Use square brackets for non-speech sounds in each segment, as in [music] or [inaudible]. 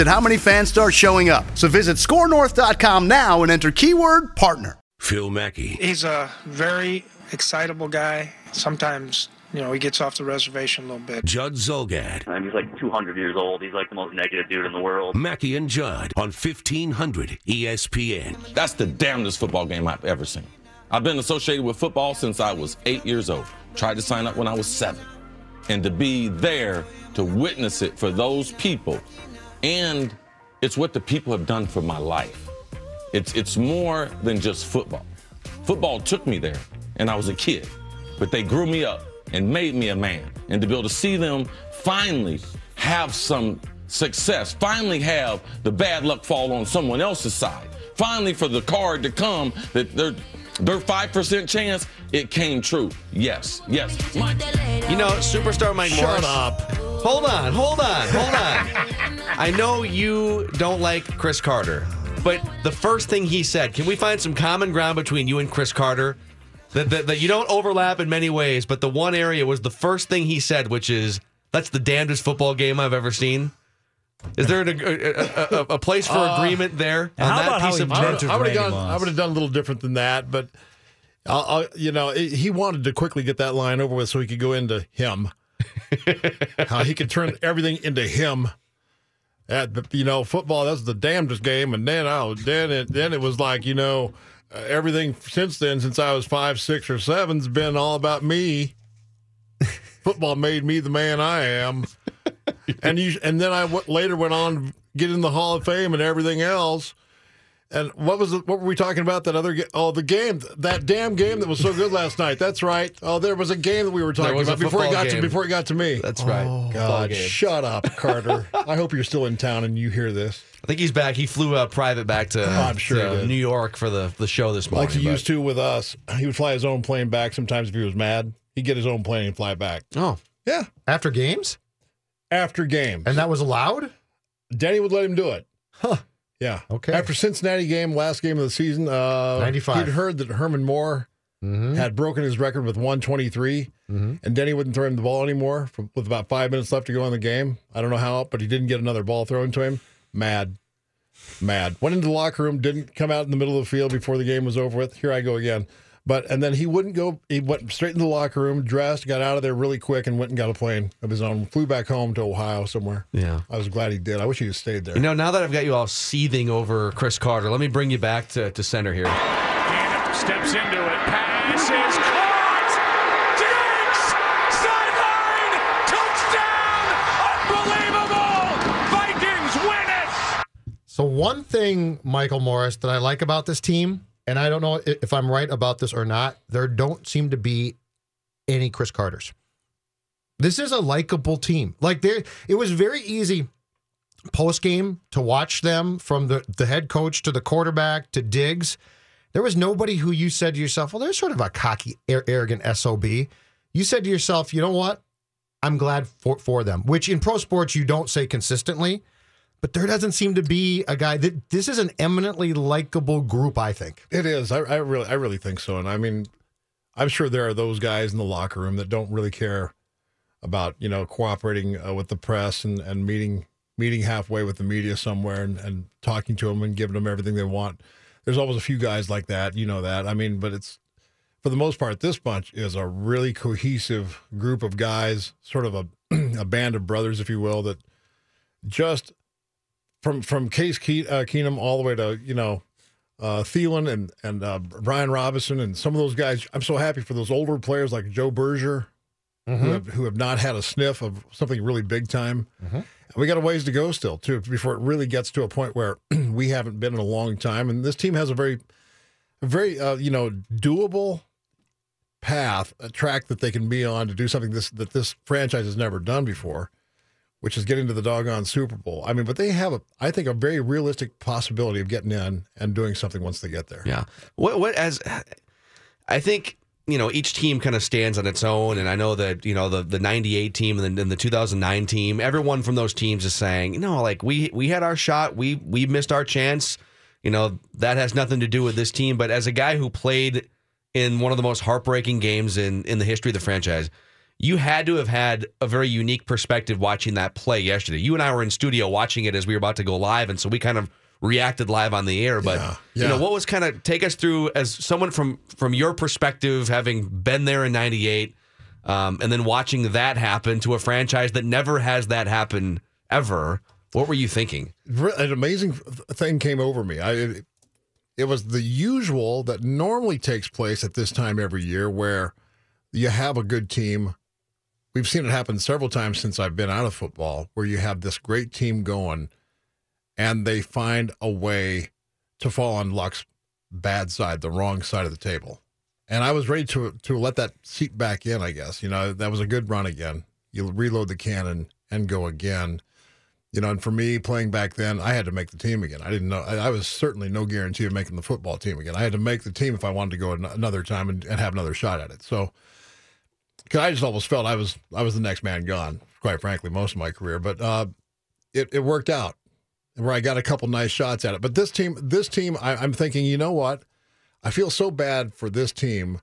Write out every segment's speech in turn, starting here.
at how many fans start showing up. So visit scorenorth.com now and enter keyword partner. Phil Mackey. He's a very excitable guy. Sometimes, you know, he gets off the reservation a little bit. Judd Zulgad. And he's like 200 years old. He's like the most negative dude in the world. Mackey and Judd on 1500 ESPN. That's the damnedest football game I've ever seen. I've been associated with football since I was eight years old. Tried to sign up when I was seven. And to be there to witness it for those people, and it's what the people have done for my life. It's, it's more than just football. Football took me there, and I was a kid, but they grew me up and made me a man. And to be able to see them finally have some success, finally have the bad luck fall on someone else's side, finally for the card to come that their their five percent chance, it came true. Yes, yes. You know, superstar Mike Shut Morris. up. Hold on, hold on, hold on. I know you don't like Cris Carter, but the first thing he said, can we find some common ground between you and Cris Carter? That, that, that you don't overlap in many ways, but the one area was the first thing he said, which is, that's the damnedest football game I've ever seen. Is there an, a, a, a, a place for Uh, agreement there on how that about how piece he of I would, mentored I would have Randy gone. I would have done a little different than that, but I'll, I'll, you know, it- he wanted to quickly get that line over with so he could go into him. [laughs] How he could turn everything into him. At the, you know, football that's the damnedest game, and then oh, then it then it was like you know, uh, everything since then, since I was five, six, or seven's been all about me. [laughs] football made me the man I am, and you and then I w- later went on to get in the Hall of Fame and everything else. And what was it, what were we talking about? That other ga- oh the game that damn game that was so good last night. That's right. Oh, there was a game that we were talking was a about before it football got to game. before it got to me. That's right. Football God, game. shut up, Carter. [laughs] I hope you're still in town and you hear this. I think he's back. He flew uh, private back to, I'm sure to he did. New York for the, the show this morning. Like he but- used to with us. He would fly his own plane back sometimes if he was mad. He'd get his own plane and fly back. Oh, Yeah. After games? After games. And that was allowed? Denny would let him do it. Huh. Yeah. Okay. After Cincinnati game, last game of the season, uh, 95. He'd heard that Herman Moore Mm-hmm. had broken his record with 123, and Denny wouldn't throw him the ball anymore for, with about five minutes left to go in the game. I don't know how, but he didn't get another ball thrown to him. Mad. Mad. Went into the locker room, didn't come out in the middle of the field before the game was over with. Here I go again. But and then he wouldn't go. He went straight into the locker room, dressed, got out of there really quick, and went and got a plane of his own. Flew back home to Ohio somewhere. Yeah. I was glad he did. I wish he had stayed there. You know, now that I've got you all seething over Cris Carter, let me bring you back to, to center here. Steps into it. Pass is caught. Diggs! Sideline! Touchdown! Unbelievable! Vikings win it! So one thing, Michael Morris, that I like about this team, and I don't know if I'm right about this or not, there don't seem to be any Cris Carters. This is a likable team. Like there, it was very easy post game to watch them from the the head coach to the quarterback to Diggs. There was nobody who you said to yourself, "Well, there's sort of a cocky, ar- arrogant sob." You said to yourself, "You know what? I'm glad for for them." Which in pro sports you don't say consistently, but there doesn't seem to be a guy that this is an eminently likable group. I think. It is. I, I really, I really think so. And I mean, I'm sure there are those guys in the locker room that don't really care about you know cooperating uh, with the press and, and meeting meeting halfway with the media somewhere and, and talking to them and giving them everything they want. There's always a few guys like that, you know that. I mean, but it's for the most part, this bunch is a really cohesive group of guys, sort of a [clears throat] a band of brothers, if you will, that just from from Case Ke- uh, Keenum all the way to you know uh, Thielen and and uh, Brian Robison and some of those guys. I'm so happy for those older players like Joe Berger, Mm-hmm. who, have, who have not had a sniff of something really big time. Mm-hmm. We got a ways to go still too before it really gets to a point where [clears throat] we haven't been in a long time. And this team has a very, very uh, you know doable path, a track that they can be on to do something this that this franchise has never done before, which is getting to the doggone Super Bowl. I mean, but they have a, I think, a very realistic possibility of getting in and doing something once they get there. Yeah. What what as I think you know each team kind of stands on its own, and I know that you know the the '98 team and the, the 2009 team, everyone from those teams is saying, no, like we we had our shot, we we missed our chance. You know that has nothing to do with this team. But as a guy who played in one of the most heartbreaking games in in the history of the franchise. You had to have had a very unique perspective watching that play yesterday. You and I were in studio watching it as we were about to go live, and so we kind of reacted live on the air. But you yeah. know, what was kind of take us through as someone from from your perspective, having been there in '98, um, and then watching that happen to a franchise that never has that happen ever. What were you thinking? An amazing thing came over me. I it, it was the usual that normally takes place at this time every year, where you have a good team. We've seen it happen several times since I've been out of football, where you have this great team going, and they find a way to fall on luck's bad side, the wrong side of the table. And I was ready to to let that seat back in. I guess you know that was a good run again. You reload the cannon and go again. You know, and for me playing back then, I had to make the team again. I didn't know. I, I was certainly no guarantee of making the football team again. I had to make the team if I wanted to go an- another time and, and have another shot at it. So, cause I just almost felt I was I was the next man gone. Quite frankly, most of my career, but uh, it it worked out where I got a couple nice shots at it. But this team, this team, I, I'm thinking, you know what? I feel so bad for this team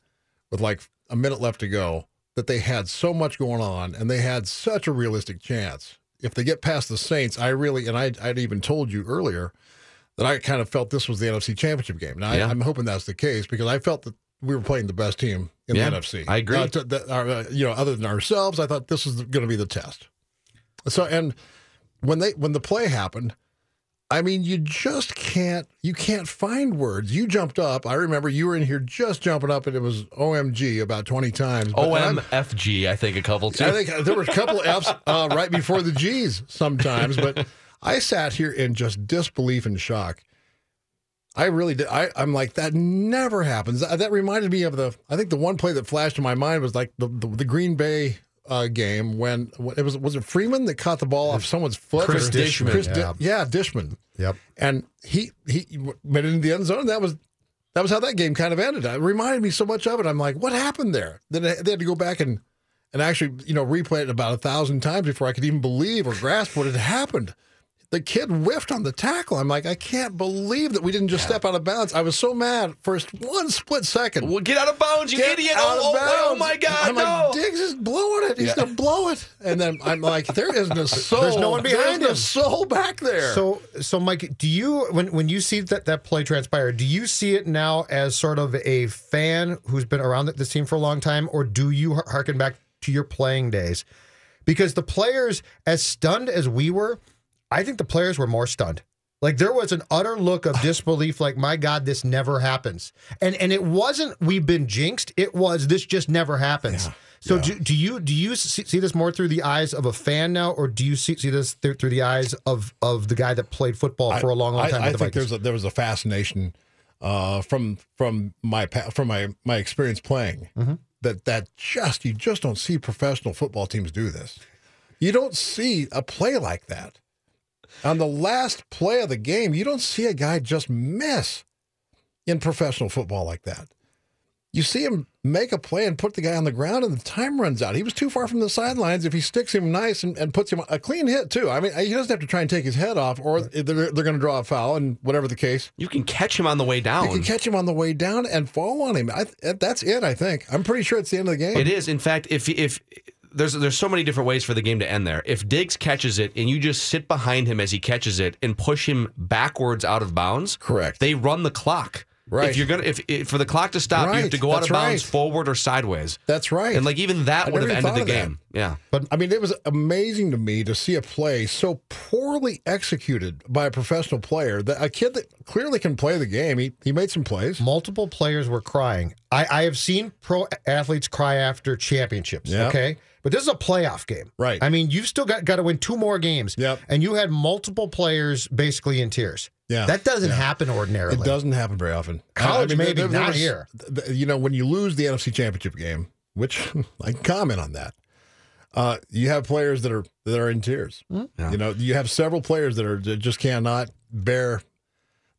with like a minute left to go that they had so much going on and they had such a realistic chance. If they get past the Saints, I really, and I, I'd even told you earlier that I kind of felt this was the NFC Championship game. Now, Yeah. I, I'm hoping that's the case because I felt that we were playing the best team in Yeah, the NFC. I agree. Uh, to- that- uh, you know, other than ourselves, I thought this was going to be the test. So, and when they when the play happened, I mean, you just can't you can't find words. You jumped up. I remember you were in here just jumping up, and it was OMG about twenty times. OMFG, I think a couple too. I think there were a couple [laughs] F's uh, right before the G's sometimes, but I sat here in just disbelief and shock. I really did. I, I'm like, that never happens. That, that reminded me of the, I think the one play that flashed in my mind was like the, the, the Green Bay uh, game when, when it was, was it Freeman that caught the ball off someone's foot? Chris Or- Dishman, Chris Di- yeah. yeah, Dishman. Yep. And he, he went into the end zone. That was, that was how that game kind of ended. It reminded me so much of it. I'm like, what happened there? Then they had to go back and, and actually, you know, replay it about a thousand times before I could even believe or grasp what had happened. The kid whiffed on the tackle. I'm like, I can't believe that we didn't just step out of bounds. I was so mad First one split second. well, get out of bounds, you Get idiot! out of Oh, oh, oh my God, I'm no! like, Diggs is blowing it. He's Yeah. gonna blow it. And then I'm like, there isn't a [laughs] soul. There's no one behind There's him. a soul back there. So, so Mike, do you when when you see that that play transpire, do you see it now as sort of a fan who's been around this team for a long time, or do you harken back to your playing days? Because the players, as stunned as we were, I think the players were more stunned. Like there was an utter look of disbelief, like my God, this never happens. And and it wasn't we've been jinxed. It was this just never happens. So do, do you do you see, see this more through the eyes of a fan now, or do you see, see this through, through the eyes of of the guy that played football for a long, long time? I with the think Vikings? there's a, there was a fascination uh, from from my from my my experience playing Mm-hmm. that that just you just don't see professional football teams do this. You don't see a play like that. On the last play of the game, you don't see a guy just miss in professional football like that. You see him make a play and put the guy on the ground, and the time runs out. He was too far from the sidelines. If he sticks him nice and, and puts him a clean hit too, I mean, he doesn't have to try and take his head off, or they're, they're going to draw a foul, and whatever the case, You can catch him on the way down. you can catch him on the way down and fall on him. I, that's it. I think. I'm pretty sure it's the end of the game. It is. In fact, if if there's there's so many different ways for the game to end there. If Diggs catches it and you just sit behind him as he catches it and push him backwards out of bounds, Correct. They run the clock. Right. If you're gonna, if, if for the clock to stop, you have to go out of bounds right. forward or sideways. That's right. And like even that I would have ended the thought of game. Yeah. But I mean, it was amazing to me to see a play so poorly executed by a professional player that a kid that clearly can play the game. He he made some plays. Multiple players were crying. I, I have seen pro athletes cry after championships. Yeah. Okay. But this is a playoff game. Right. I mean, you've still got, got to win two more games. Yep. And you had multiple players basically in tears. Yeah. That doesn't Yeah. happen ordinarily. It doesn't happen very often. College, maybe, there- there not was- here. You know, when you lose the NFC Championship game, which [laughs] I can comment on that, uh, you have players that are that are in tears. Yeah. You know, you have several players that are that just cannot bear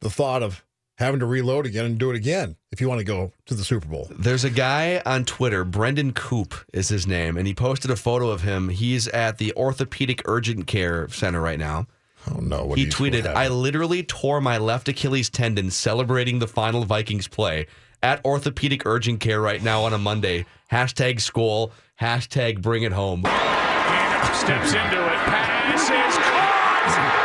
the thought of having to reload again and do it again if you want to go to the Super Bowl. There's a guy on Twitter, Brendan Coop is his name, and he posted a photo of him. He's at the Orthopedic Urgent Care Center right now. Oh no! What he you- tweeted, "I literally tore my left Achilles tendon celebrating the final Vikings play at Orthopedic Urgent Care right now on a Monday. Hashtag Skol. Hashtag bring it home." Steps into it. Pass is caught.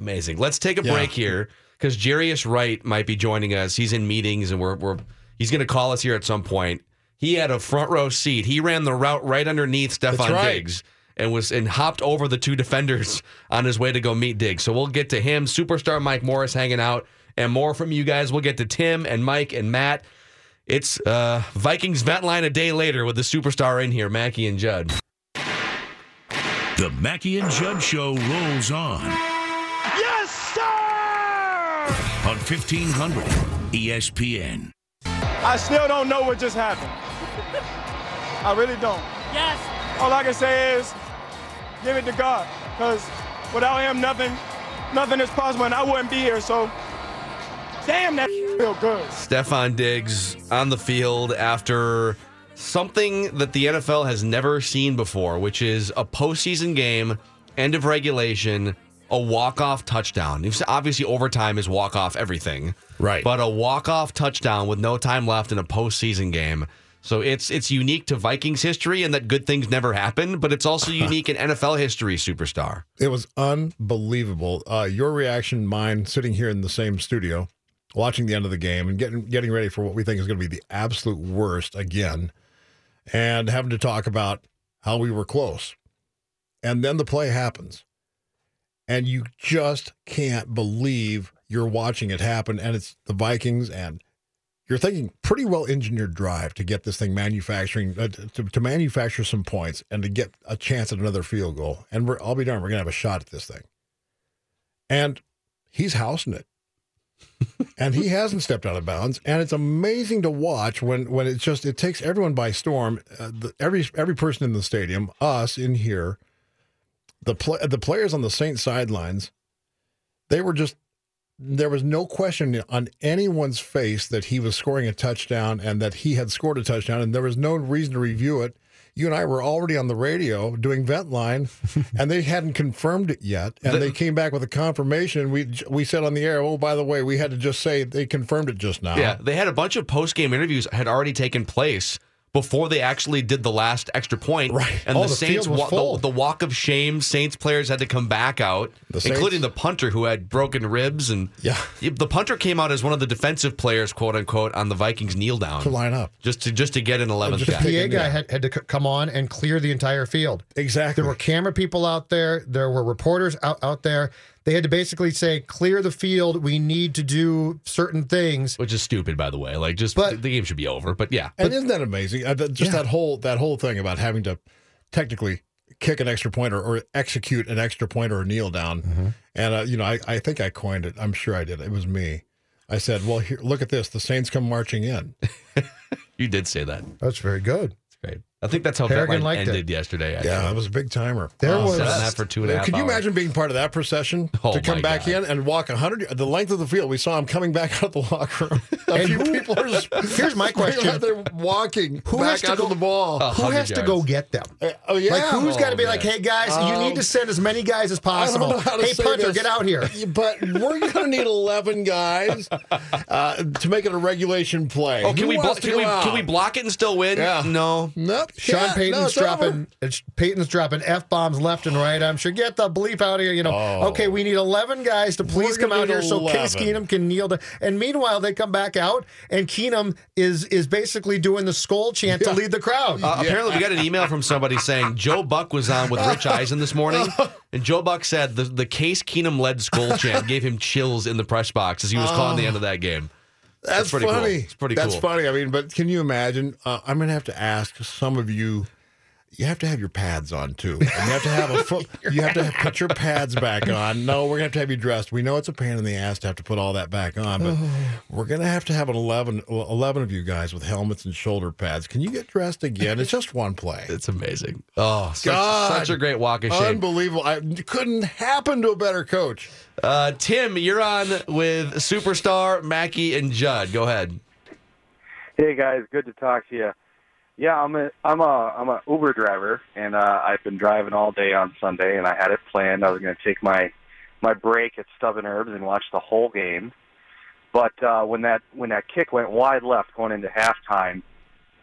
Amazing. Let's take a Yeah. break here because Jarius Wright might be joining us. He's in meetings and we're, we're he's going to call us here at some point. He had a front row seat. He ran the route right underneath Stefon right. Diggs and was and hopped over the two defenders on his way to go meet Diggs. So we'll get to him, superstar Mike Morris hanging out, and more from you guys. We'll get to Tim and Mike and Matt. It's uh, Vikings vent line a day later with the superstar in here, Mackey and Judd. The Mackey and Judd Show rolls on on 1500 ESPN. I still don't know what just happened. [laughs] I really don't. Yes! All I can say is give it to God. Because without him, nothing, nothing is possible, and I wouldn't be here. So, damn, that [laughs] feel good. Stefon Diggs on the field after something that the NFL has never seen before, which is a postseason game, end of regulation, a walk-off touchdown. Obviously, overtime is walk-off everything, Right. But a walk-off touchdown with no time left in a postseason game. So it's it's unique to Vikings history and that good things never happen, but it's also [laughs] unique in NFL history, superstar. It was unbelievable. Uh, your reaction, mine, sitting here in the same studio, watching the end of the game and getting getting ready for what we think is going to be the absolute worst again, and having to talk about how we were close, and then the play happens, and you just can't believe you're watching it happen, and it's the Vikings and. You're thinking pretty well engineered drive to get this thing manufacturing uh, to, to manufacture some points and to get a chance at another field goal. And we're, I'll be darned, we're gonna have a shot at this thing. And he's housing it, [laughs] and he hasn't stepped out of bounds. And it's amazing to watch when when it's just it takes everyone by storm. Uh, the, every every person in the stadium, us in here, the play, the players on the Saints sidelines, they were just there was no question on anyone's face that he was scoring a touchdown and that he had scored a touchdown, and there was no reason to review it. You and I were already on the radio doing vent line, [laughs] and they hadn't confirmed it yet. And they came back with a confirmation. We we said on the air, "Oh, by the way, we had to just say they confirmed it just now." Yeah, they had a bunch of post game interviews had already taken place before they actually did the last extra point. Right. And Oh, the, the Saints, field wa- the, the walk of shame, Saints players had to come back out, The including the punter who had broken ribs. And Yeah. the punter came out as one of the defensive players, quote unquote, on the Vikings kneel down to line up. just to just to get an eleventh The guy. PA guy had, had to c- come on and clear the entire field. Exactly. There were camera people out there. There were reporters out, out there. They had to basically say, clear the field. We need to do certain things. Which is stupid, by the way. Like, just But- the game should be over. But yeah, And isn't that amazing? Uh, just Yeah. that whole that whole thing about having to technically kick an extra point or, or execute an extra point or a kneel down. Mm-hmm. And uh, you know, I, I think I coined it. I'm sure I did. It was me. I said, "Well, here, look at this. The Saints come marching in." [laughs] you did say that. That's very good. It's great. I think that's how Harrigan Vetline liked it. ended yesterday. Actually. Yeah, that was a big timer. There Wow. was- that for two and a half Could you hours. imagine being part of that procession [laughs] Oh, to come back God. in and walk 100 the length of the field? We saw him coming back out of the locker room. A And few who- people are just [laughs] Here's my question. out there walking Who back has to out go- to the ball. Oh, Who 100 has to go get them? Uh, oh yeah, Like, who's got to be Oh, like, man. hey, guys, you need to send as many guys as I don't possible. know how to Hey, say punter, this, get out here. [laughs] But we're going to need 11 guys uh, to make it a regulation play. Oh, can we, blo- wants to can we can we block it and still win? Yeah. No. Nope. Sean Yeah, Payton's no, dropping it's, Payton's dropping f bombs left and right. I'm sure. Get the bleep out of here. You know. Oh. Okay, we need 11 guys to please come out need here so Case 11. Keenum can kneel to. And meanwhile, they come back out, and Keenum is is basically doing the Skol chant to lead the crowd. Uh, Apparently, we got an email from somebody saying Joe Buck was on with Rich Eisen this morning, [laughs] and Joe Buck said the the Case Keenum led Skol chant gave him chills in the press box as he was calling the end of that game. That's, pretty cool. funny. It's pretty That's cool. funny. I mean, but can you imagine? Uh, I'm going to have to ask some of you. You have to have your pads on too, and you have to have a [laughs] foot. you have to have, put your pads back on. No, we're going to have to have you dressed. We know it's a pain in the ass to have to put all that back on, but we're going to have to have an 11, 11 of you guys with helmets and shoulder pads. Can you get dressed again? It's just one play. [laughs] It's amazing. Oh, such, God. such a great walk of shame. Unbelievable! I, couldn't happen to a better coach. Uh, Tim, you're on with Superstar, Mackey, and Judd. Go ahead. Hey guys, good to talk to you. Yeah, I'm a I'm a I'm a Uber driver, and uh, I've been driving all day on Sunday, and I had it planned. I was going to take my my break at Stub and Herbs and watch the whole game. But uh, when that when that kick went wide left going into halftime,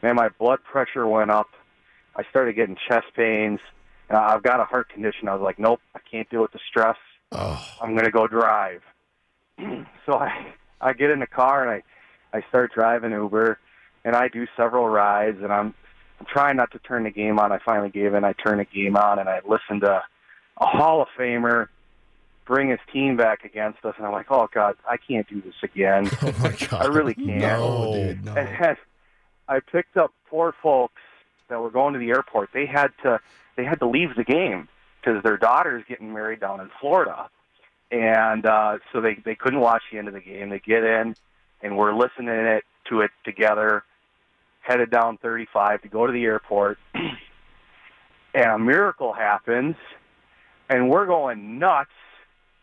man, my blood pressure went up. I started getting chest pains. Uh, I've got a heart condition. I was like, nope, I can't deal with the stress. I'm going to go drive. [clears throat] so I I get in the car and I I start driving Uber and I do several rides and I'm I'm trying not to turn the game on. I finally gave in. I turn the game on and I listen to a Hall of Famer bring his team back against us and I'm like, "Oh god, I can't do this again." [laughs] Oh my god! I really can't. No, dude, no. And I picked up four folks that were going to the airport. They had to they had to leave the game because their daughter's getting married down in Florida, and uh, so they they couldn't watch the end of the game. They get in, and we're listening it to it together. Headed down 35 to go to the airport, [clears throat] and a miracle happens, and we're going nuts.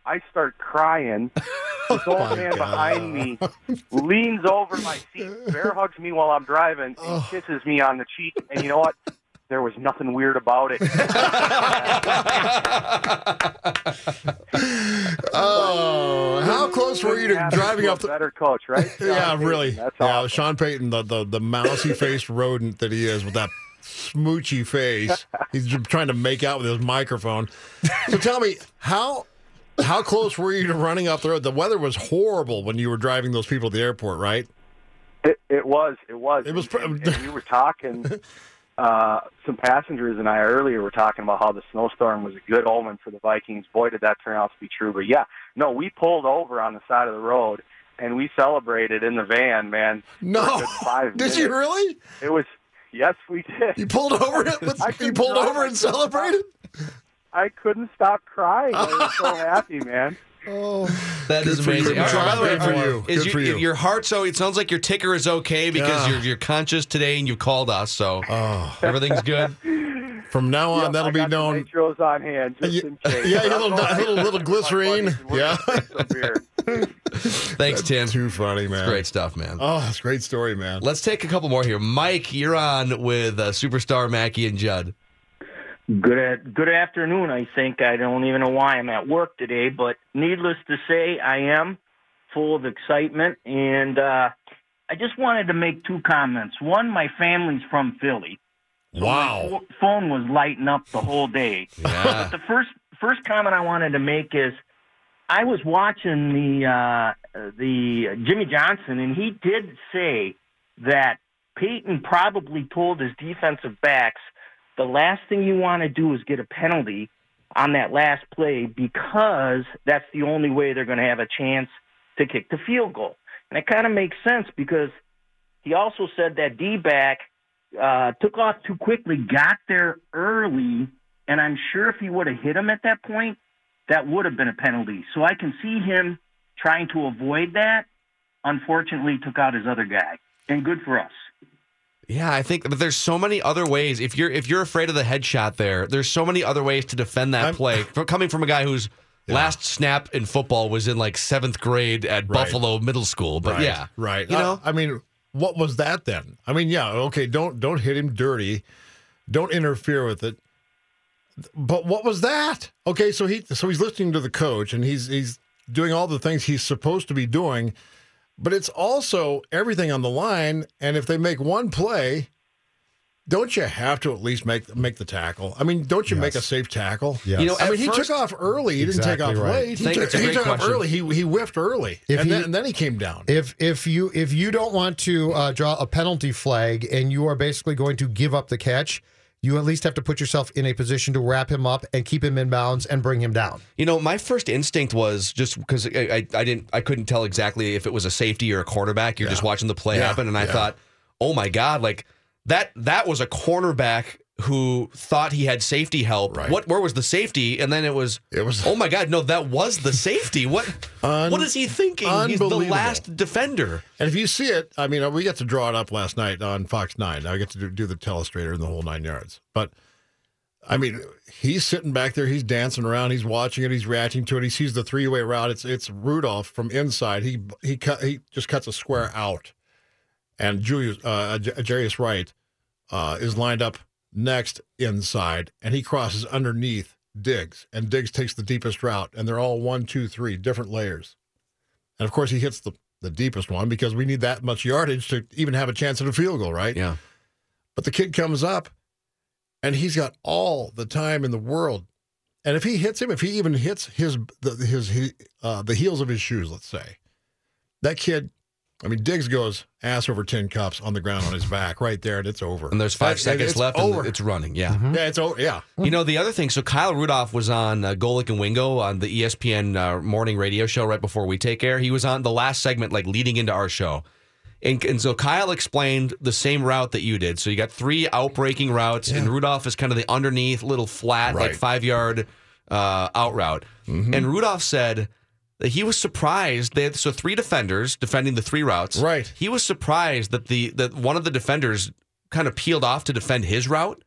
I start crying. [laughs] This old oh, man behind me [laughs] leans over my seat, bear hugs me while I'm driving, and oh. kisses me on the cheek. And you know what? There was nothing weird about it. [laughs] Oh, how close were you to driving up the better coach, right? [laughs] Sean yeah, Payton. really. That's yeah, awesome. Sean Payton, the the, the mousy faced [laughs] rodent that he is with that smoochy face. He's trying to make out with his microphone. So tell me, how how close were you to running up the road? The weather was horrible when you were driving those people to the airport, right? It, it was. It was. It was. And, and we were talking. Uh, some passengers and I earlier were talking about how the snowstorm was a good omen for the Vikings. Boy, did that turn out to be true. But yeah, no, we pulled over on the side of the road and we celebrated in the van, man. No. Did you really? It was. Yes, we did. You pulled over [laughs] it with, you pulled over and celebrated? I couldn't stop crying. I was so [laughs] happy, man. Oh, That is Good for you. amazing. All right, by the way, Good for you. Is Good for your, you. your heart so? It sounds like your ticker is okay because Yeah. you're you're conscious today and you called us, so Oh. everything's good. [laughs] From now on, Yep, that'll I be got the known. Nitros on hand just in case. Yeah, But a I'm little, going a little, to little my [laughs] glycerine. buddies and Yeah, gonna some beer. Thanks, Tim. too funny, man. Great stuff, man. Oh, that's a great story, man. Let's take a couple more here. Mike, you're on with uh, superstar Mackey and Judd. Good good afternoon. I think I don't even know why I'm at work today, but needless to say, I am full of excitement, and uh, I just wanted to make two comments. One, my family's from Philly. So Wow. My phone was lighting up the whole day. [laughs] Yeah. But the first first comment I wanted to make is I was watching the uh, the Jimmy Johnson, and he did say that Payton probably told his defensive backs the last thing you want to do is get a penalty on that last play because that's the only way they're going to have a chance to kick the field goal. And it kind of makes sense because he also said that D back uh, took off too quickly, got there early, and I'm sure if he would have hit him at that point, that would have been a penalty. So I can see him trying to avoid that. Unfortunately, took out his other guy, and good for us. Yeah, I think but there's so many other ways. If you're if you're afraid of the headshot there, there's so many other ways to defend that play. From, coming from a guy whose last snap in football was in like seventh grade at Right. Buffalo Middle School. But right, yeah, right. You uh, know, I, I mean, what was that then? I mean, yeah, okay, don't don't hit him dirty, don't interfere with it. But what was that? Okay, so he so he's listening to the coach and he's he's doing all the things he's supposed to be doing, but it's also everything on the line. And if they make one play, don't you have to at least make make the tackle? I mean, don't you make a safe tackle? Yes. You know, I mean, he first- took off early. He Exactly didn't take off right. late. He took, he took off early. He he whiffed early, If and, he- then, and then he came down. If if you if you don't want to uh, draw a penalty flag and you are basically going to give up the catch, you at least have to put yourself in a position to wrap him up and keep him in bounds and bring him down. You know, my first instinct was just because I, I, I didn't, I couldn't tell exactly if it was a safety or a quarterback. You're just watching the play Yeah, happen, and I yeah. thought, oh my god, like that, that was a cornerback who thought he had safety help. Right. What, where was the safety? And then it was, It was- oh my god, no, that was the safety. What, Un- what is he thinking? He's the last defender. And if you see it, I mean, we got to draw it up last night on Fox Nine. I get to do, do the telestrator in the whole nine yards. But I mean, he's sitting back there, he's dancing around, he's watching it, he's reacting to it. He sees the three way route. It's it's Rudolph from inside. He he cut he just cuts a square out, and Julius uh, Jarius Wright uh, is lined up next inside, and he crosses underneath Diggs, and Diggs takes the deepest route, and they're all one, two, three different layers. And of course, he hits the, the deepest one because we need that much yardage to even have a chance at a field goal, right? Yeah. But the kid comes up and he's got all the time in the world. And if he hits him, if he even hits his the, his he, uh, the heels of his shoes, let's say, that kid, I mean, Diggs goes ass over tin cups on the ground on his back right there, and it's over. And there's five That- seconds it's left, Over. and it's running. Yeah. Yeah, it's over. Yeah. You know, the other thing, so Kyle Rudolph was on uh, Golic and Wingo on the ESPN uh, morning radio show right before we take air. He was on the last segment, like leading into our show. And, and so Kyle explained the same route that you did. So you got three outbreaking routes, and Rudolph is kind of the underneath, little flat, like five yard uh, out route. And Rudolph said that he was surprised. They had, so three defenders defending the three routes. Right. He was surprised that the that one of the defenders kind of peeled off to defend his route.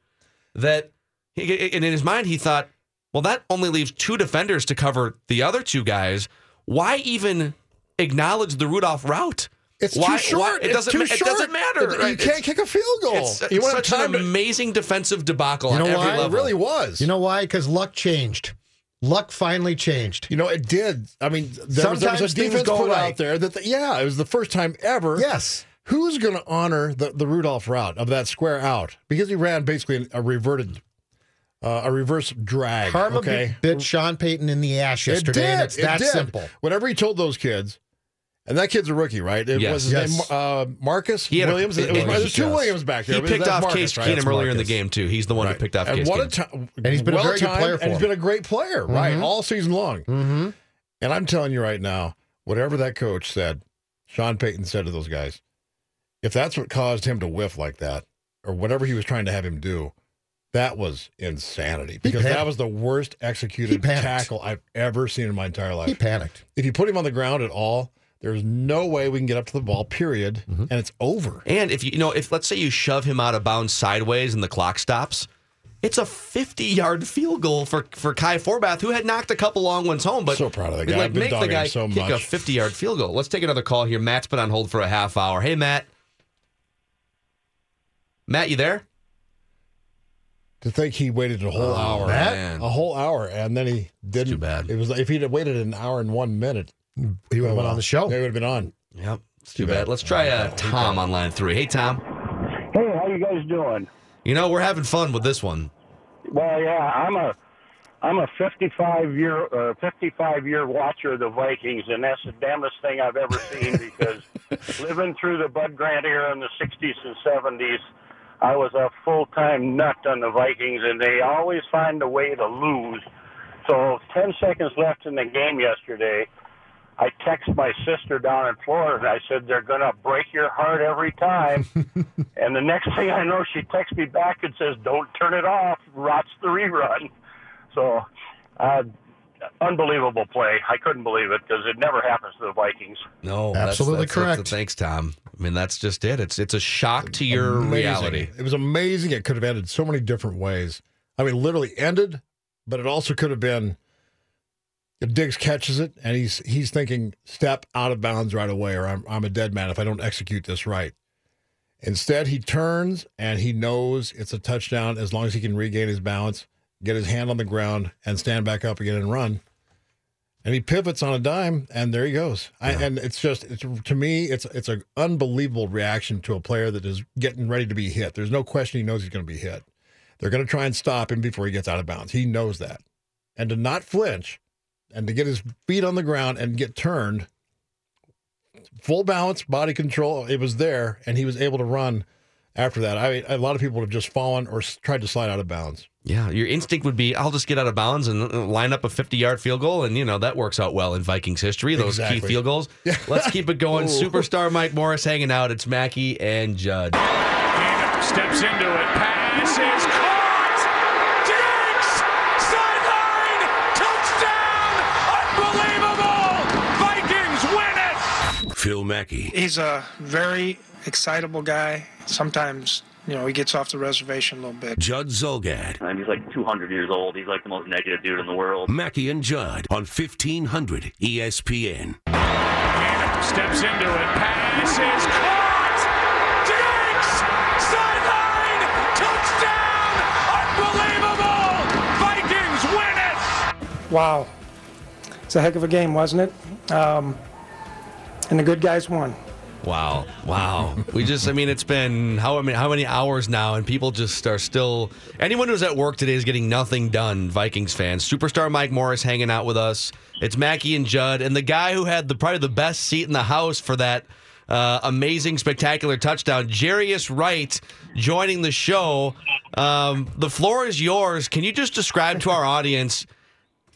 That he, and in his mind he thought, well, that only leaves two defenders to cover the other two guys. Why even acknowledge the Rudolph route? It's why, too short. why- it It's doesn't. too ma- It short. doesn't matter. You right? can't kick a field goal. It's, you it's want such time an to- amazing defensive debacle You know on every why? It level. It really was. You know why? Because luck changed. Luck finally changed. You know, it did. I mean, there, was, there was Sometimes defense go put right. out there that, the, yeah, it was the first time ever. Yes. Who's going to honor the, the Rudolph route of that square out? Because he ran basically a reverted, uh, a reverse drag. Karma okay. bit Sean Payton in the ass yesterday, it did. it's it that did. simple. Whatever he told those kids, and that kid's a rookie, right? It Yes. was his Yes. name uh, Marcus He had a- Williams. it was, and there's two does. Williams back there. He picked off Marcus, Case right? Keenum That's earlier in the game too. He's the one Right. who picked off and Case what Keenum. a time, And he's been a very good well-timed, player and for he's him. been a great player, right, Mhm. all season long. Mm-hmm. And I'm telling you right now, whatever that coach said, Sean Payton said to those guys, if that's what caused him to whiff like that, or whatever he was trying to have him do, that was insanity. Because that was the worst executed tackle I've ever seen in my entire life. He panicked. if you put him on the ground at all, there's no way we can get up to the ball, period. Mm-hmm. And it's over. And if you you know, if let's say you shove him out of bounds sideways and the clock stops, it's a 50 yard field goal for for Kai Forbath, who had knocked a couple long ones home. But So proud of the guy. Like I've been make the guy so kick a 50 yard field goal. Let's take another call here. Matt's been on hold for a half hour. Hey Matt, Matt, you there? To think he waited a whole hour, Oh, man. a whole hour, and then he didn't. too bad. It was like if he'd have waited an hour and one minute, He would have been on the show. They would have been on. Yep, it's too bad. Let's try uh, Tom on line three. Hey Tom, Hey, how you guys doing? you know we're having fun with this one. Well, yeah, I'm a I'm a 55 year uh, 55 year watcher of the Vikings, and that's the damnedest thing I've ever seen because [laughs] living through the Bud Grant era in the 60s and 70s, I was a full time nut on the Vikings, and they always find a way to lose. So 10 seconds left in the game yesterday. I text my sister down in Florida and I said, they're going to break your heart every time. [laughs] and the next thing I know, she texts me back and says, don't turn it off. Watch the rerun. So, uh, unbelievable play. I couldn't believe it because it never happens to the Vikings. No, that's- Absolutely that's- that's- correct. thanks, Tom. I mean, that's just it. It's it's a shock to your Amazing. reality. It was amazing. It could have ended so many different ways. I mean, literally ended, but it also could have been. If Diggs catches it and he's he's thinking step out of bounds right away, or I'm I'm a dead man if I don't execute this right. Instead, he turns and he knows it's a touchdown as long as he can regain his balance, get his hand on the ground, and stand back up again and run. and he pivots on a dime, and there he goes. I, and it's just it's, to me, it's it's an unbelievable reaction to a player that is getting ready to be hit. There's no question he knows he's going to be hit. They're going to try and stop him before he gets out of bounds. He knows that, and to not flinch, and to get his feet on the ground and get turned, full balance, body control, it was there, and he was able to run after that. I mean, a lot of people would have just fallen or tried to slide out of bounds. Yeah, your instinct would be, I'll just get out of bounds and uh, line up a 50 yard field goal. And, you know, that works out well in Vikings history, those key field goals. [laughs] Let's keep it going. [laughs] Superstar Mike Morris hanging out. It's Mackey and Judd. Steps into it. Pass is caught. Diggs! Sideline! Touchdown! Unbelievable! Vikings win it! Phil Mackey. He's a very excitable guy. Sometimes, you know, he gets off the reservation a little bit. Judd Zulgad. And he's like 200 years old. He's like the most negative dude in the world. Mackey and Judd on E 1500 ESPN. Steps into it. Pass is caught. Diggs! Sideline! Touchdown! Unbelievable! Vikings win it! Wow. It's a heck of a game, wasn't it? Um, and the good guys won. Wow. Wow. we just, I mean, it's been how many, how many hours now, and people just are still. Anyone who's at work today is getting nothing done, Vikings fans. Superstar Mike Morris hanging out with us. It's Mackey and Judd, and the guy who had the probably the best seat in the house for that uh, amazing, spectacular touchdown, Jarius Wright, joining the show. Um, the floor is yours. Can you just describe to our audience?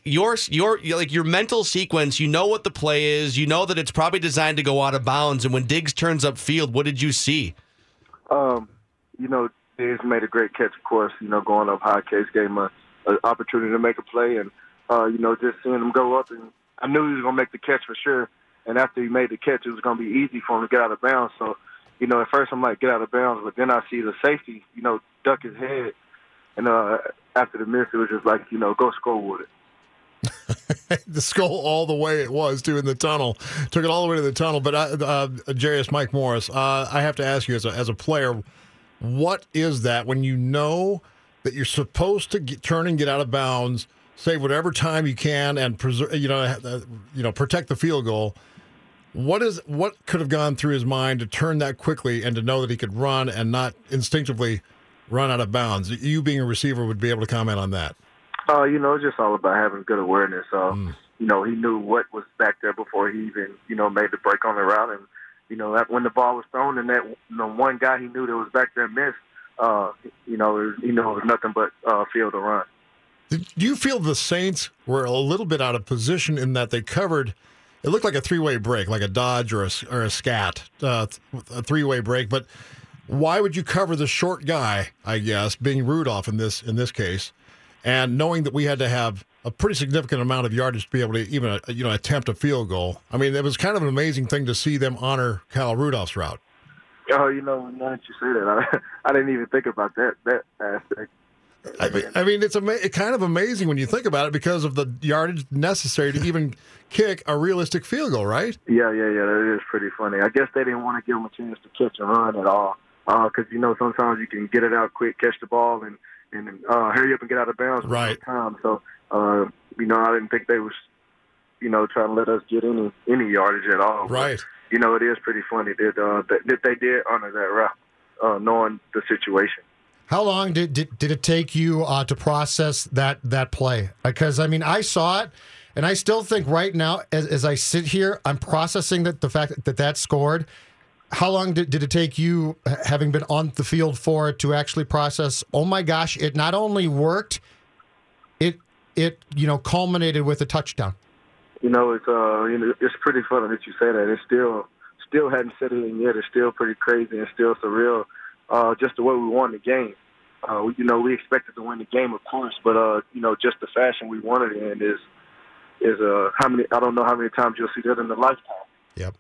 Your your like your mental sequence. You know what the play is. You know that it's probably designed to go out of bounds. And when Diggs turns up field, what did you see? Um, you know, Diggs made a great catch, of course, you know, going up high. Case gave him a, a opportunity to make a play. And, uh, you know, just seeing him go up, and I knew he was going to make the catch for sure. And after he made the catch, it was going to be easy for him to get out of bounds. So, you know, at first I'm like, get out of bounds. But then I see the safety, you know, duck his head. And uh, after the miss, it was just like, you know, go score with it. [laughs] the skull all the way it was too in the tunnel. Took it all the way to the tunnel. But uh, uh, Jarius Mike Morris, uh, I have to ask you as a, as a player, what is that when you know that you're supposed to get, turn and get out of bounds, save whatever time you can, and preserve, you know, uh, you know, protect the field goal. What is what could have gone through his mind to turn that quickly and to know that he could run and not instinctively run out of bounds? You being a receiver would be able to comment on that. Uh, you know, it's just all about having good awareness. Uh, You know, he knew what was back there before he even, you know, made the break on the route. And, you know, that when the ball was thrown and that, you know, one guy he knew that was back there missed, uh, you know, was, you know, it was nothing but uh, field to run. Do you feel the Saints were a little bit out of position in that they covered? It looked like a three-way break, like a dodge or a or a scat, uh, a three-way break. But why would you cover the short guy? I guess being Rudolph in this in this case, and knowing that we had to have a pretty significant amount of yardage to be able to even uh, you know attempt a field goal. I mean, it was kind of an amazing thing to see them honor Kyle Rudolph's route. Oh, you know, now that you say that, I, [laughs] I didn't even think about that that aspect. I mean, I mean, it's ama- kind of amazing when you think about it because of the yardage necessary to [laughs] even kick a realistic field goal, right? Yeah, yeah, yeah. That is pretty funny. I guess they didn't want to give him a chance to catch and run at all, because you know sometimes you can get it out quick, catch the ball, and and uh, hurry up and get out of bounds. Right. Time. So, uh, you know, I didn't think they was, you know, trying to let us get any any yardage at all. Right. But, you know, it is pretty funny that uh, that, that they did honor that route, uh, knowing the situation. How long did, did did it take you uh, to process that that play? Because I mean, I saw it, and I still think right now, as, as I sit here, I'm processing that the fact that that scored. How long did, did it take you, having been on the field for it, to actually process? Oh my gosh! It not only worked, it it you know culminated with a touchdown. You know, it's uh, you know, it's pretty funny that you say that. It's still, still hadn't set it in yet. It's still pretty crazy and still surreal. Uh, just the way we won the game. Uh, you know, we expected to win the game, of course, but uh, you know, just the fashion we won it in is, is uh, how many? I don't know how many times you'll see that in a lifetime. Yep.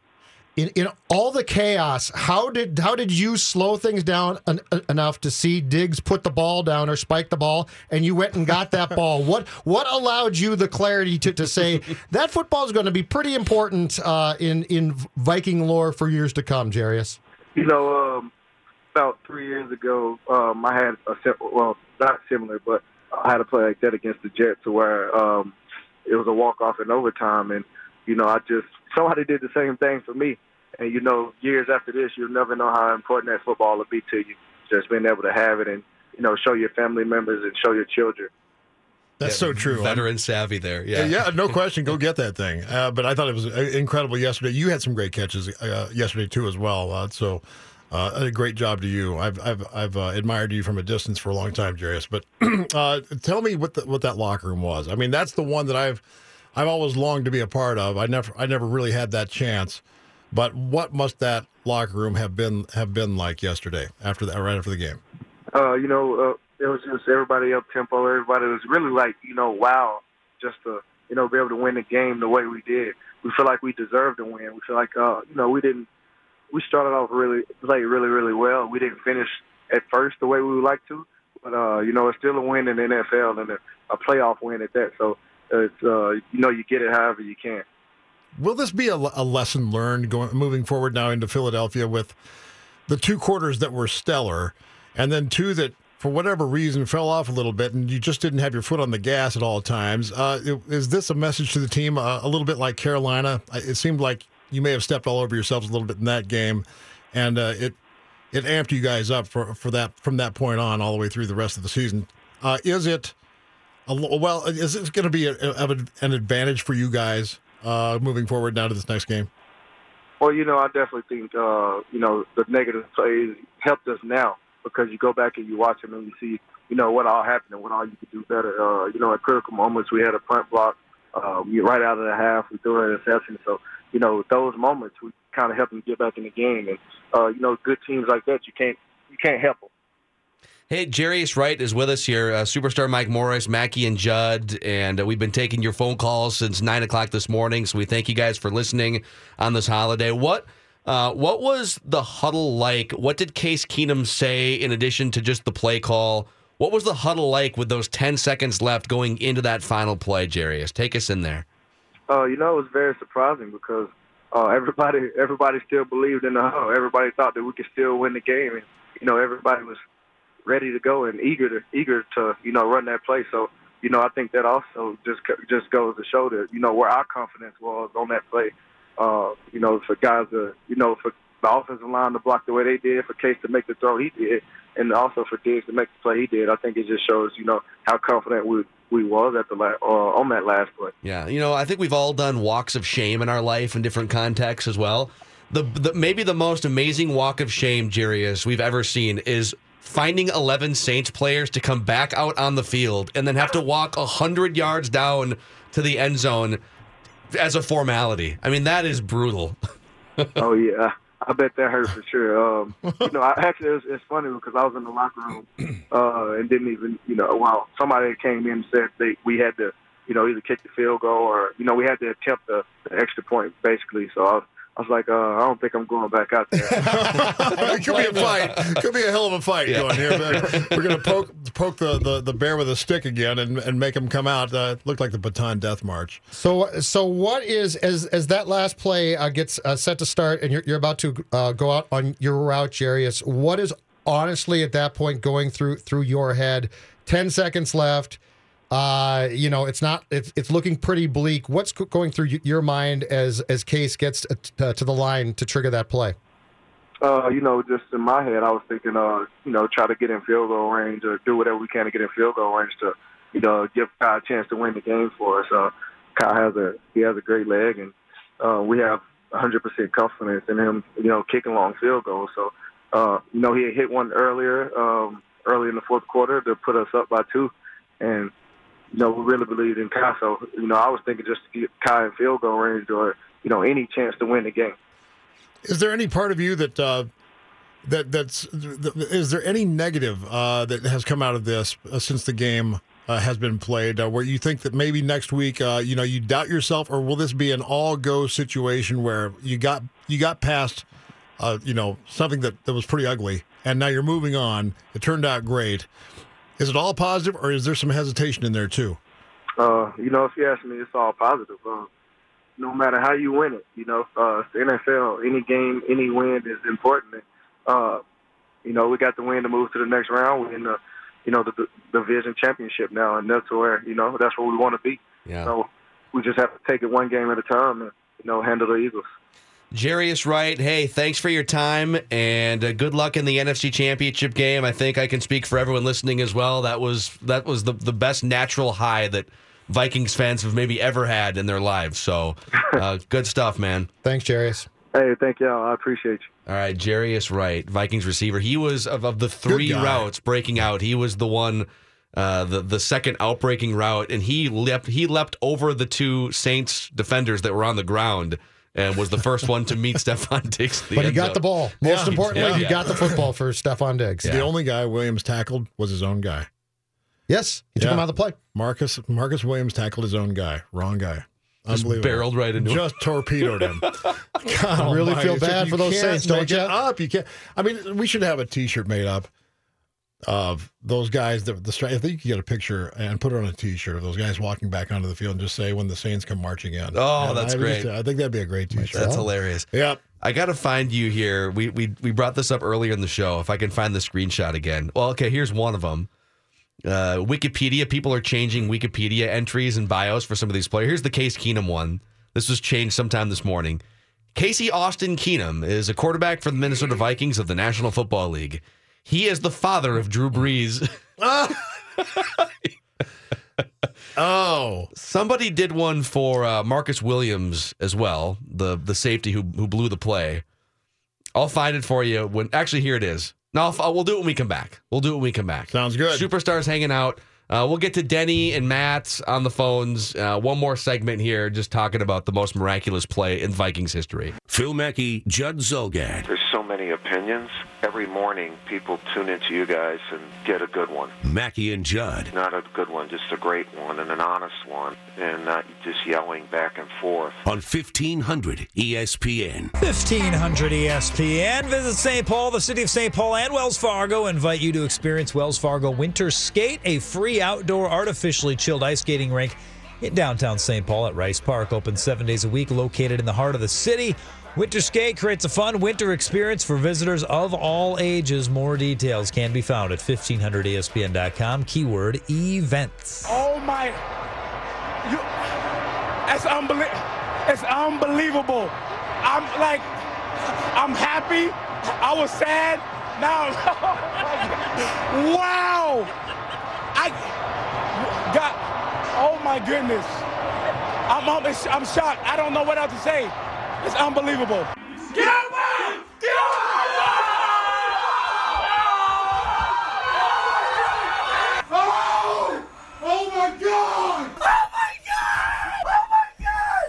In in all the chaos, how did how did you slow things down en- enough to see Diggs put the ball down or spike the ball, and you went and got that [laughs] ball? What what allowed you the clarity to, to say that football is going to be pretty important uh, in in Viking lore for years to come, Jarius? You know, um, about three years ago, um, I had a sim- well, not similar, but I had a play like that against the Jets, where um, it was a walk off in overtime, and you know I just somebody did the same thing for me, and you know years after this, you'll never know how important that football will be to you. Just being able to have it and you know show your family members and show your children. That's so true. Veteran savvy there. Yeah. Yeah, no [laughs] question. Go get that thing. Uh, but I thought it was uh, incredible yesterday. You had some great catches uh, yesterday too, as well. Uh, so, uh, a great job to you. I've I've I've uh, admired you from a distance for a long time, Jarius. But [clears throat] uh, tell me what the, what that locker room was. I mean, that's the one that I've I've always longed to be a part of. I never I never really had that chance. But what must that locker room have been have been like yesterday after that right after the game? uh, you know, uh, it was just everybody up tempo. Everybody was really like, you know, wow, just to, you know, be able to win the game the way we did. We feel like we deserved to win. We feel like, uh, you know, we didn't. We started off really, played really, really well. We didn't finish at first the way we would like to, but uh, you know, it's still a win in the NFL and a, a playoff win at that. So it's, uh, you know, you get it however you can. Will this be a, a lesson learned going moving forward now into Philadelphia with the two quarters that were stellar, and then two that for whatever reason fell off a little bit, and you just didn't have your foot on the gas at all times? Uh, is this a message to the team uh, a little bit like Carolina? It seemed like you may have stepped all over yourselves a little bit in that game, and uh, it it amped you guys up for for that from that point on all the way through the rest of the season. Uh, is it? A, well, is it going to be a, a, an advantage for you guys uh, moving forward now to this next game? Well, you know, I definitely think uh, you know the negative plays helped us now because you go back and you watch them and you see you know what all happened and what all you could do better. Uh, you know, at critical moments, we had a punt block uh, right out of the half. We threw an interception, so you know those moments we kind of help them get back in the game. And uh, you know, good teams like that, you can't you can't help them. Hey, Jarius Wright is with us here. Uh, superstar Mike Morris, Mackey, and Judd. And uh, we've been taking your phone calls since 9 o'clock this morning. So we thank you guys for listening on this holiday. What uh, what was the huddle like? What did Case Keenum say in addition to just the play call? What was the huddle like with those 10 seconds left going into that final play, Jarius? Take us in there. Uh, you know, it was very surprising because uh, everybody everybody still believed in the huddle. Everybody thought that we could still win the game, and you know, everybody was ready to go and eager to eager to you know run that play. So you know, I think that also just just goes to show that you know where our confidence was on that play. Uh, you know, for guys to you know for the offensive line to block the way they did, for Case to make the throw he did, and also for Diggs to make the play he did. I think it just shows you know how confident we we was at the uh, on that last play. Yeah, you know, I think we've all done walks of shame in our life in different contexts as well. The, the maybe the most amazing walk of shame, Jarius, we've ever seen is finding 11 Saints players to come back out on the field and then have to walk 100 yards down to the end zone as a formality. I mean, that is brutal. [laughs] oh yeah, I bet that hurt for sure. Um, you know, I, actually, it's, it's funny because I was in the locker room [clears throat] uh, and didn't even, you know, well, somebody came in and said they we had to, you know, either kick the field goal or, you know, we had to attempt the, the extra point basically. So I was, I was like, uh, I don't think I'm going back out there. [laughs] it could be a fight. Could be a hell of a fight going here. But we're going to poke poke the, the, the bear with a stick again and, and make him come out. Uh, looked like the Bataan Death March. So, so what is as as that last play uh, gets uh, set to start, and you're, you're about to uh, go out on your route, Jarius? What is honestly at that point going through through your head? Ten seconds left. Uh, you know, it's not. It's it's looking pretty bleak. What's going through your mind as as Case gets to, to the line to trigger that play? Uh, you know, just in my head, I was thinking, uh, you know, try to get in field goal range or do whatever we can to get in field goal range to, you know, give Kai a chance to win the game for us. Uh, Kai has a he has a great leg, and uh, we have 100% confidence in him, you know, kicking long field goals. So, uh, you know, he hit one earlier, um, early in the fourth quarter to put us up by two, and you know, we really believed in Kai. So, you know, I was thinking just to get Kai in field goal range or you know any chance to win the game. Is there any part of you that uh, that that's is there any negative uh, that has come out of this uh, since the game uh, has been played, uh, where you think that maybe next week, uh, you know, you doubt yourself, or will this be an all-go situation where you got you got past, uh, you know, something that, that was pretty ugly, and now you're moving on. It turned out great. Is it all positive, or is there some hesitation in there too? Uh, you know, if you ask me, it's all positive. Uh, no matter how you win it, you know, uh, the NFL. Any game, any win is important. Uh, you know, we got the win to move to the next round. We're in the, you know, the, the division championship now, and that's where you know that's where we want to be. Yeah. So, we just have to take it one game at a time and you know handle the Eagles. Jarius Wright, hey, thanks for your time and uh, good luck in the NFC Championship game. I think I can speak for everyone listening as well. That was that was the, the best natural high that Vikings fans have maybe ever had in their lives. So, uh, [laughs] good stuff, man. Thanks, Jarius. Hey, thank y'all. I appreciate you. All right, Jarius Wright, Vikings receiver. He was of, of the three routes breaking out. He was the one, uh, the the second outbreaking route, and he leapt he leapt over the two Saints defenders that were on the ground and was the first one to meet [laughs] Stefon Diggs. the But he got zone. the ball. Most Yeah. importantly, he got the football for Stefon Diggs. The only guy Williams tackled was his own guy. Yes, he took him out of the play. Marcus Marcus Williams tackled his own guy. Wrong guy. Just Unbelievable. barreled right into him. Just torpedoed him. God [laughs] I really almighty. feel bad you for those can't Saints, don't make you? Up. You can't. I mean, we should have a T-shirt made up of those guys. That the stri- I think you could get a picture and put it on a T-shirt of those guys walking back onto the field and just say when the Saints come marching in. Oh, And that's I great. I think that'd be a great T-shirt. That's hilarious. Yep. I got to find you here. We, we we brought this up earlier in the show. If I can find the screenshot again. Well, okay, here's one of them. Uh, Wikipedia. People are changing Wikipedia entries and bios for some of these players. Here's the Case Keenum one. This was changed sometime this morning. Casey Austin Keenum is a quarterback for the Minnesota Vikings of the National Football League. He is the father of Drew Brees. [laughs] oh, somebody did one for uh, Marcus Williams as well, the the safety who who blew the play. I'll find it for you when. Actually, here it is. No, I'll, we'll do it when we come back. We'll do it when we come back. Sounds good. Superstars hanging out. Uh, we'll get to Denny and Matt on the phones. Uh, one more segment here, just talking about the most miraculous play in Vikings history. Phil Mackey, Judd Zulgad. There's many opinions. Every morning, people tune into you guys and get a good one. Mackey and Judd. Not a good one, just a great one and an honest one, and not just yelling back and forth. On E 1500 ESPN. 1500 ESPN. Visit St. Paul, the city of St. Paul, and Wells Fargo. Invite you to experience Wells Fargo Winter Skate, a free outdoor artificially chilled ice skating rink in downtown St. Paul at Rice Park. Open seven days a week, located in the heart of the city. Winter Skate creates a fun winter experience for visitors of all ages. More details can be found at 1500ESPN.com. Keyword events. Oh my! You, it's unbelievable. It's unbelievable. I'm like, I'm happy. I was sad. Now, [laughs] wow! I got. Oh my goodness! I'm, I'm shocked. I don't know what else to say. It's unbelievable. Get up, man! Get up! Oh! Oh my God! Oh my God! Oh my God!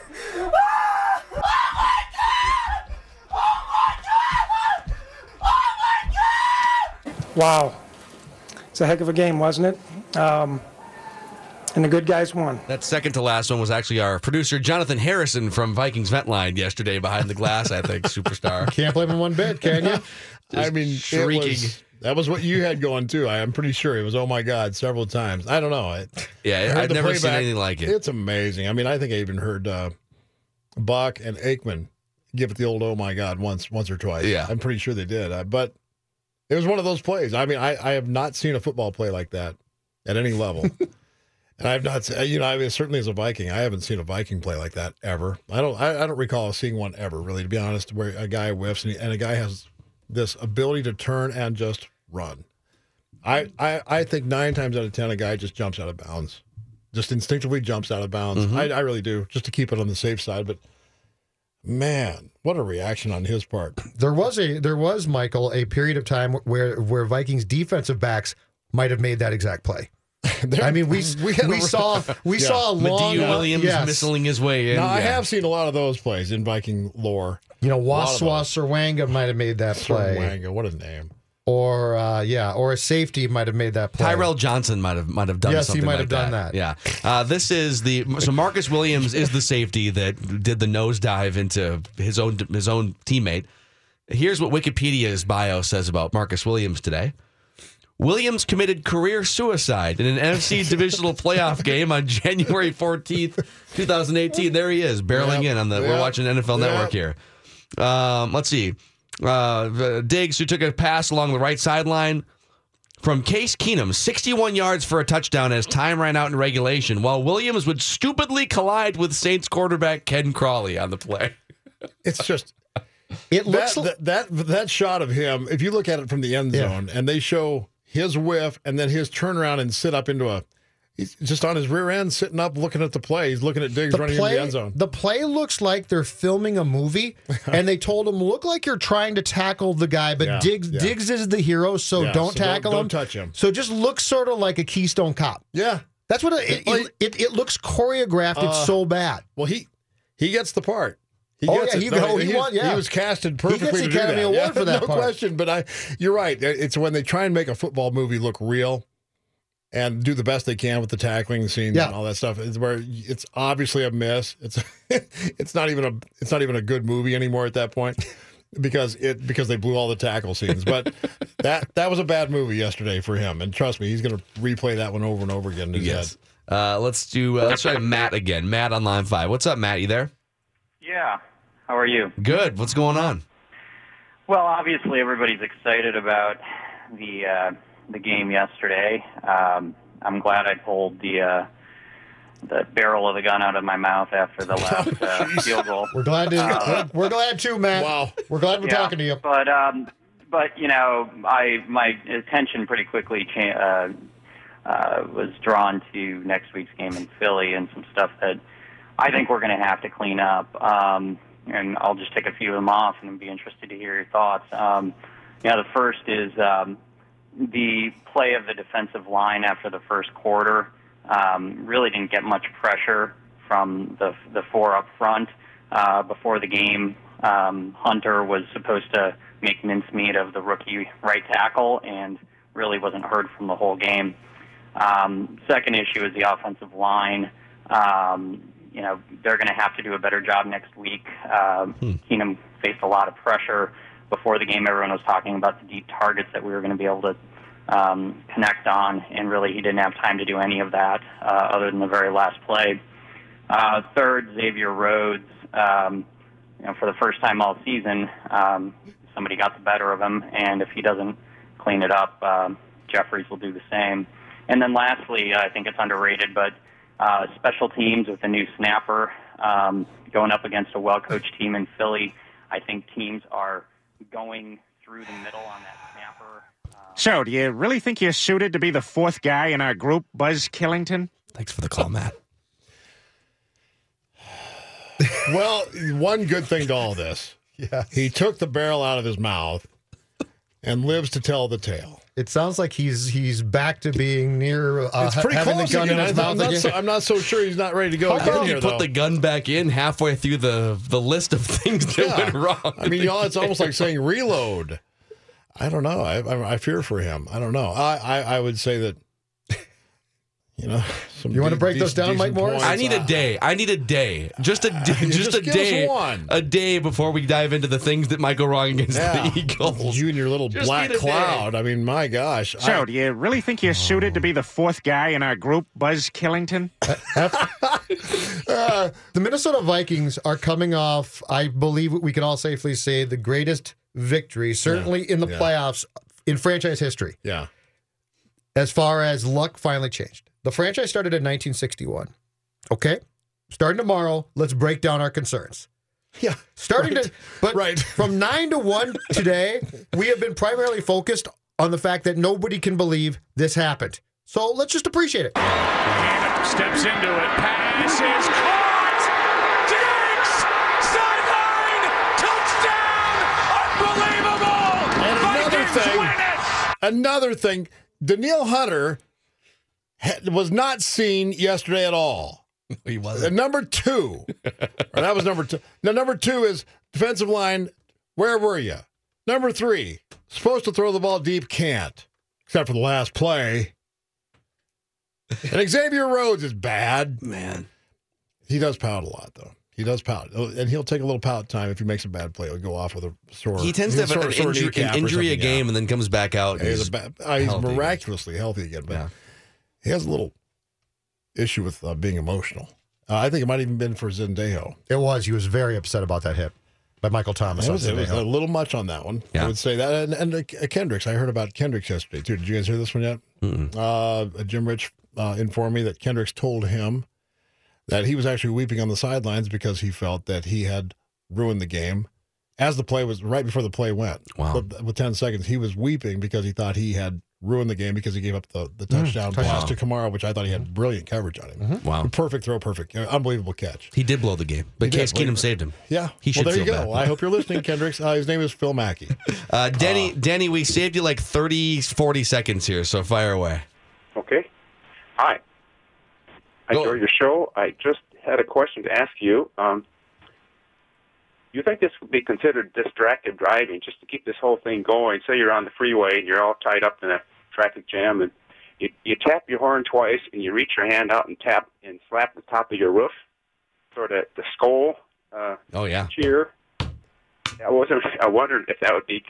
Ah! Oh my God! Oh my God! Oh my God! Wow. It's a heck of a game, wasn't it? Um, and the good guys won. That second to last one was actually our producer Jonathan Harrison from Vikings Vent Line yesterday behind the glass. I think superstar. [laughs] Can't blame him one bit, can you? [laughs] I mean, it shrieking. was- that was what you had going too. I, am pretty sure it was. Oh my God, several times. I don't know. It, Yeah, I heard I've the never seen anything like it. It's amazing. I mean, I think I even heard uh, Buck and Aikman give it the old "Oh my God" once, once or twice. Yeah. I'm pretty sure they did. Uh, but it was one of those plays. I mean, I, I have not seen a football play like that at any level. [laughs] And I've not, you know, I mean, certainly as a Viking, I haven't seen a Viking play like that ever. I don't, I, I don't recall seeing one ever, really, to be honest, where a guy whiffs and, he, and a guy has this ability to turn and just run. I, I, I think nine times out of ten, a guy just jumps out of bounds, just instinctively jumps out of bounds. Mm-hmm. I, I really do, just to keep it on the safe side. But man, what a reaction on his part. There was a there was Michael a period of time where where Vikings defensive backs might have made that exact play. [laughs] I mean, we [laughs] We we, a- saw [laughs] we Yeah. saw a long Madieu Williams yes. missling his way in. Now, I Yeah. have seen a lot of those plays in Viking lore. You know, A lot Wasswa those. Serwanga might have made that play, Serwanga, what a name. or uh, yeah, or a safety might have made that play. Tyrell Johnson might have might have done that. Yes, he might like have done that. Yeah. Uh, this is the so Marcus Williams is the safety that did the nosedive into his own his own teammate. Here's what Wikipedia's bio says about Marcus Williams today. Williams committed career suicide in an NFC [laughs] divisional playoff game on January 14th, 2018. There he is, barreling Yep, in on the. We're watching NFL yep. Network here. Um, let's see. Uh, Diggs, who took a pass along the right sideline, from Case Keenum, 61 yards for a touchdown as time ran out in regulation, while Williams would stupidly collide with Saints quarterback Ken Crawley on the play. [laughs] It's just It that, looks like that, that that shot of him. If you look at it from the end Yeah. zone, and they show his whiff and then his turnaround and sit up into a. He's just on his rear end, sitting up, looking at the play. He's looking at Diggs the running play, into the end zone. the play looks like they're filming a movie, [laughs] and they told him, "Look like you're trying to tackle the guy, but Yeah, Diggs yeah. Diggs is the hero, so Yeah, don't so don't- tackle don't touch him. So just look sort of like a Keystone Cop. Yeah, That's what it it, it, it looks choreographed. Uh, it's so bad. Well, he he gets the part. He Oh, gets yeah, it. he- No, oh, he won, yeah. he was casted He gets the to do Academy that. Award Yeah, for [laughs] that no part. question. But I, you're right. It's when they try and make a football movie look real and do the best they can with the tackling scenes Yeah. and all that stuff. It's where it's obviously a miss. It's [laughs] it's not even a it's not even a good movie anymore at that point. Because it because they blew all the tackle scenes, but [laughs] that that was a bad movie yesterday for him, and trust me, he's going to replay that one over and over again. In his Yes. head. Uh, let's do. Uh, let's try Matt again. Matt on line five. What's up, Matt? You there? Yeah. How are you? Good. What's going on? Well, obviously everybody's excited about the uh, the game yesterday. Um, I'm glad I pulled the uh, the barrel of the gun out of my mouth after the [laughs] last uh, field goal. We're glad to. Uh, we're, we're glad too, Matt. Wow. We're glad we're Yeah, talking to you. But um, but you know, I my attention pretty quickly cha- uh, uh, was drawn to next week's game in Philly and some stuff that I think we're going to have to clean up. Um, and I'll just take a few of them off, and be interested to hear your thoughts. Um, know, the first is um, the play of the defensive line after the first quarter. Um, really didn't get much pressure from the the four up front uh, before the game. Um, Hunter was supposed to make mincemeat of the rookie right tackle, and really wasn't heard from the whole game. Um, second issue is the offensive line. Um, you know, they're going to have to do a better job next week. Um, Keenum faced a lot of pressure before the game. Everyone was talking about the deep targets that we were going to be able to um, connect on, and really he didn't have time to do any of that uh, other than the very last play. Uh, third, Xavier Rhodes. Um, you know, for the first time all season, um, somebody got the better of him, and if he doesn't clean it up, um, Jeffries will do the same. And then lastly, I think it's underrated, but uh, special teams with a new snapper um, going up against a well-coached team in Philly. I think teams are going through the middle on that snapper. So, do you really think you're suited to be the fourth guy in our group, Buzz Killington? Thanks for the call, Matt. well, one good thing to all this. [laughs] Yeah. He took the barrel out of his mouth and lives to tell the tale. It sounds like he's he's back to being near uh, it's pretty having close the gun again. in his I'm, mouth not again. so, I'm not so sure he's not ready to go How again come here, you put though. the gun back in halfway through the the list of [laughs] things that Yeah. went wrong? I mean, y'all, it's almost like saying reload. I don't know. I, I, I fear for him. I don't know. I, I, I would say that, you know, some You wanna break those down, Mike Morris? I need a day. I need a day. Just a day. [laughs] You just, just a day. one. A day before we dive into the things that might go wrong against Yeah. the Eagles. You and your little Just black need a day. cloud. I mean, my gosh. So, I- do you really think you're suited to be the fourth guy in our group, Buzz Killington? [laughs] Uh, the Minnesota Vikings are coming off, I believe we can all safely say, the greatest victory, certainly in the yeah. playoffs in franchise history, yeah. as far as luck finally changed. The franchise started in 1961. Okay? Starting tomorrow, let's break down our concerns. [laughs] Yeah. Starting right. to, but Right. [laughs] from nine to one today, we have been primarily focused on the fact that nobody can believe this happened. So let's just appreciate it. Steps into it. Pass is caught. Diggs! Touchdown! Unbelievable! And another Vikings thing, win it! another thing, Danielle Hunter ha- was not seen yesterday at all. [laughs] He wasn't. number two, that was number two. Now, number two is defensive line. Where were you? Number three, supposed to throw the ball deep, can't, except for the last play. And Xavier Rhodes is bad. Man. He does pout a lot, though. He does pout, and he'll take a little pout time if he makes a bad play. He'll go off with a sore. He tends to have sore- an, sore injury, an injury a game yeah. and then comes back out. Yeah, he's, a ba- uh, he's healthy miraculously healthy again, but Yeah. He has a little issue with uh, being emotional. Uh, I think it might have even been for Sendejo. It was. He was very upset about that hit. by Michael Thomas. It was, it was a little much on that one. Yeah. I would say that. And, and uh, Kendricks, I heard about Kendricks yesterday too. Did you guys hear this one yet? Uh, Jim Rich uh, informed me that Kendricks told him that he was actually weeping on the sidelines because he felt that he had ruined the game. As the play was right before the play went, Wow. with, with ten seconds, he was weeping because he thought he had ruined the game because he gave up the, the touchdown touchdown. pass to Kamara, which I thought he had brilliant coverage on him. Wow. Perfect throw, perfect, uh, unbelievable catch. He did blow the game, He but did. Case Keenum saved him. Yeah, He should well, there feel you go. bad. I hope you're listening, [laughs] Kendricks. Uh, his name is Phil Mackey. Uh, Danny, Danny, we saved you like 30, 40 seconds here, so fire away. Okay. Hi. I enjoy your show. I just had a question to ask you. Um, you think this would be considered distracted driving, just to keep this whole thing going? Say you're on the freeway and you're all tied up in a traffic jam, and you, you tap your horn twice, and you reach your hand out and tap and slap the top of your roof, sort of the Skol uh, Oh yeah. cheer. I wasn't. I wondered if that would be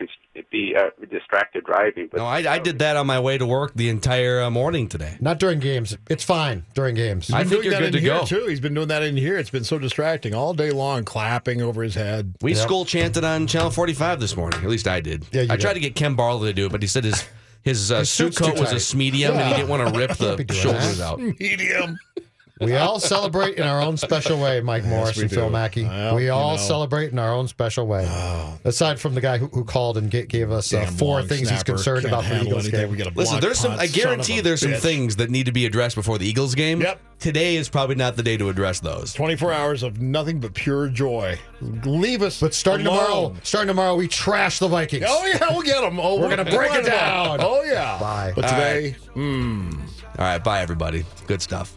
be uh, distracted driving, but No, I, I did that on my way to work the entire uh, morning today. Not during games. It's fine during games. He's you're that in here too. He's been doing that in here. It's been so distracting all day long, clapping over his head. We Skol chanted on Channel 45 this morning. At least I did. Yeah, you I did. tried to get Ken Barlow to do it, but he said his his, uh, His suit coat was a tight. medium, and he didn't want to [laughs] rip the shoulders that. out. Medium. We all celebrate in our own special way, Mike [laughs] Morris we and Phil. Mackey. Well, we you all know. celebrate in our own special way. Aside from the guy who, who called and ga- gave us uh, four things he's concerned about for the Eagles anything. game. We get a Listen, block there's some. I guarantee a there's some things that need to be addressed before the Eagles game. Yep. Today is probably not the day to address those. 24 hours of nothing but pure joy. Leave us. But starting alone. tomorrow, starting tomorrow, we trash the Vikings. Oh yeah, we'll get them. Oh, We're gonna break it one of them. down. Oh yeah. Bye. But All today, hmm. All right, bye everybody. Good stuff.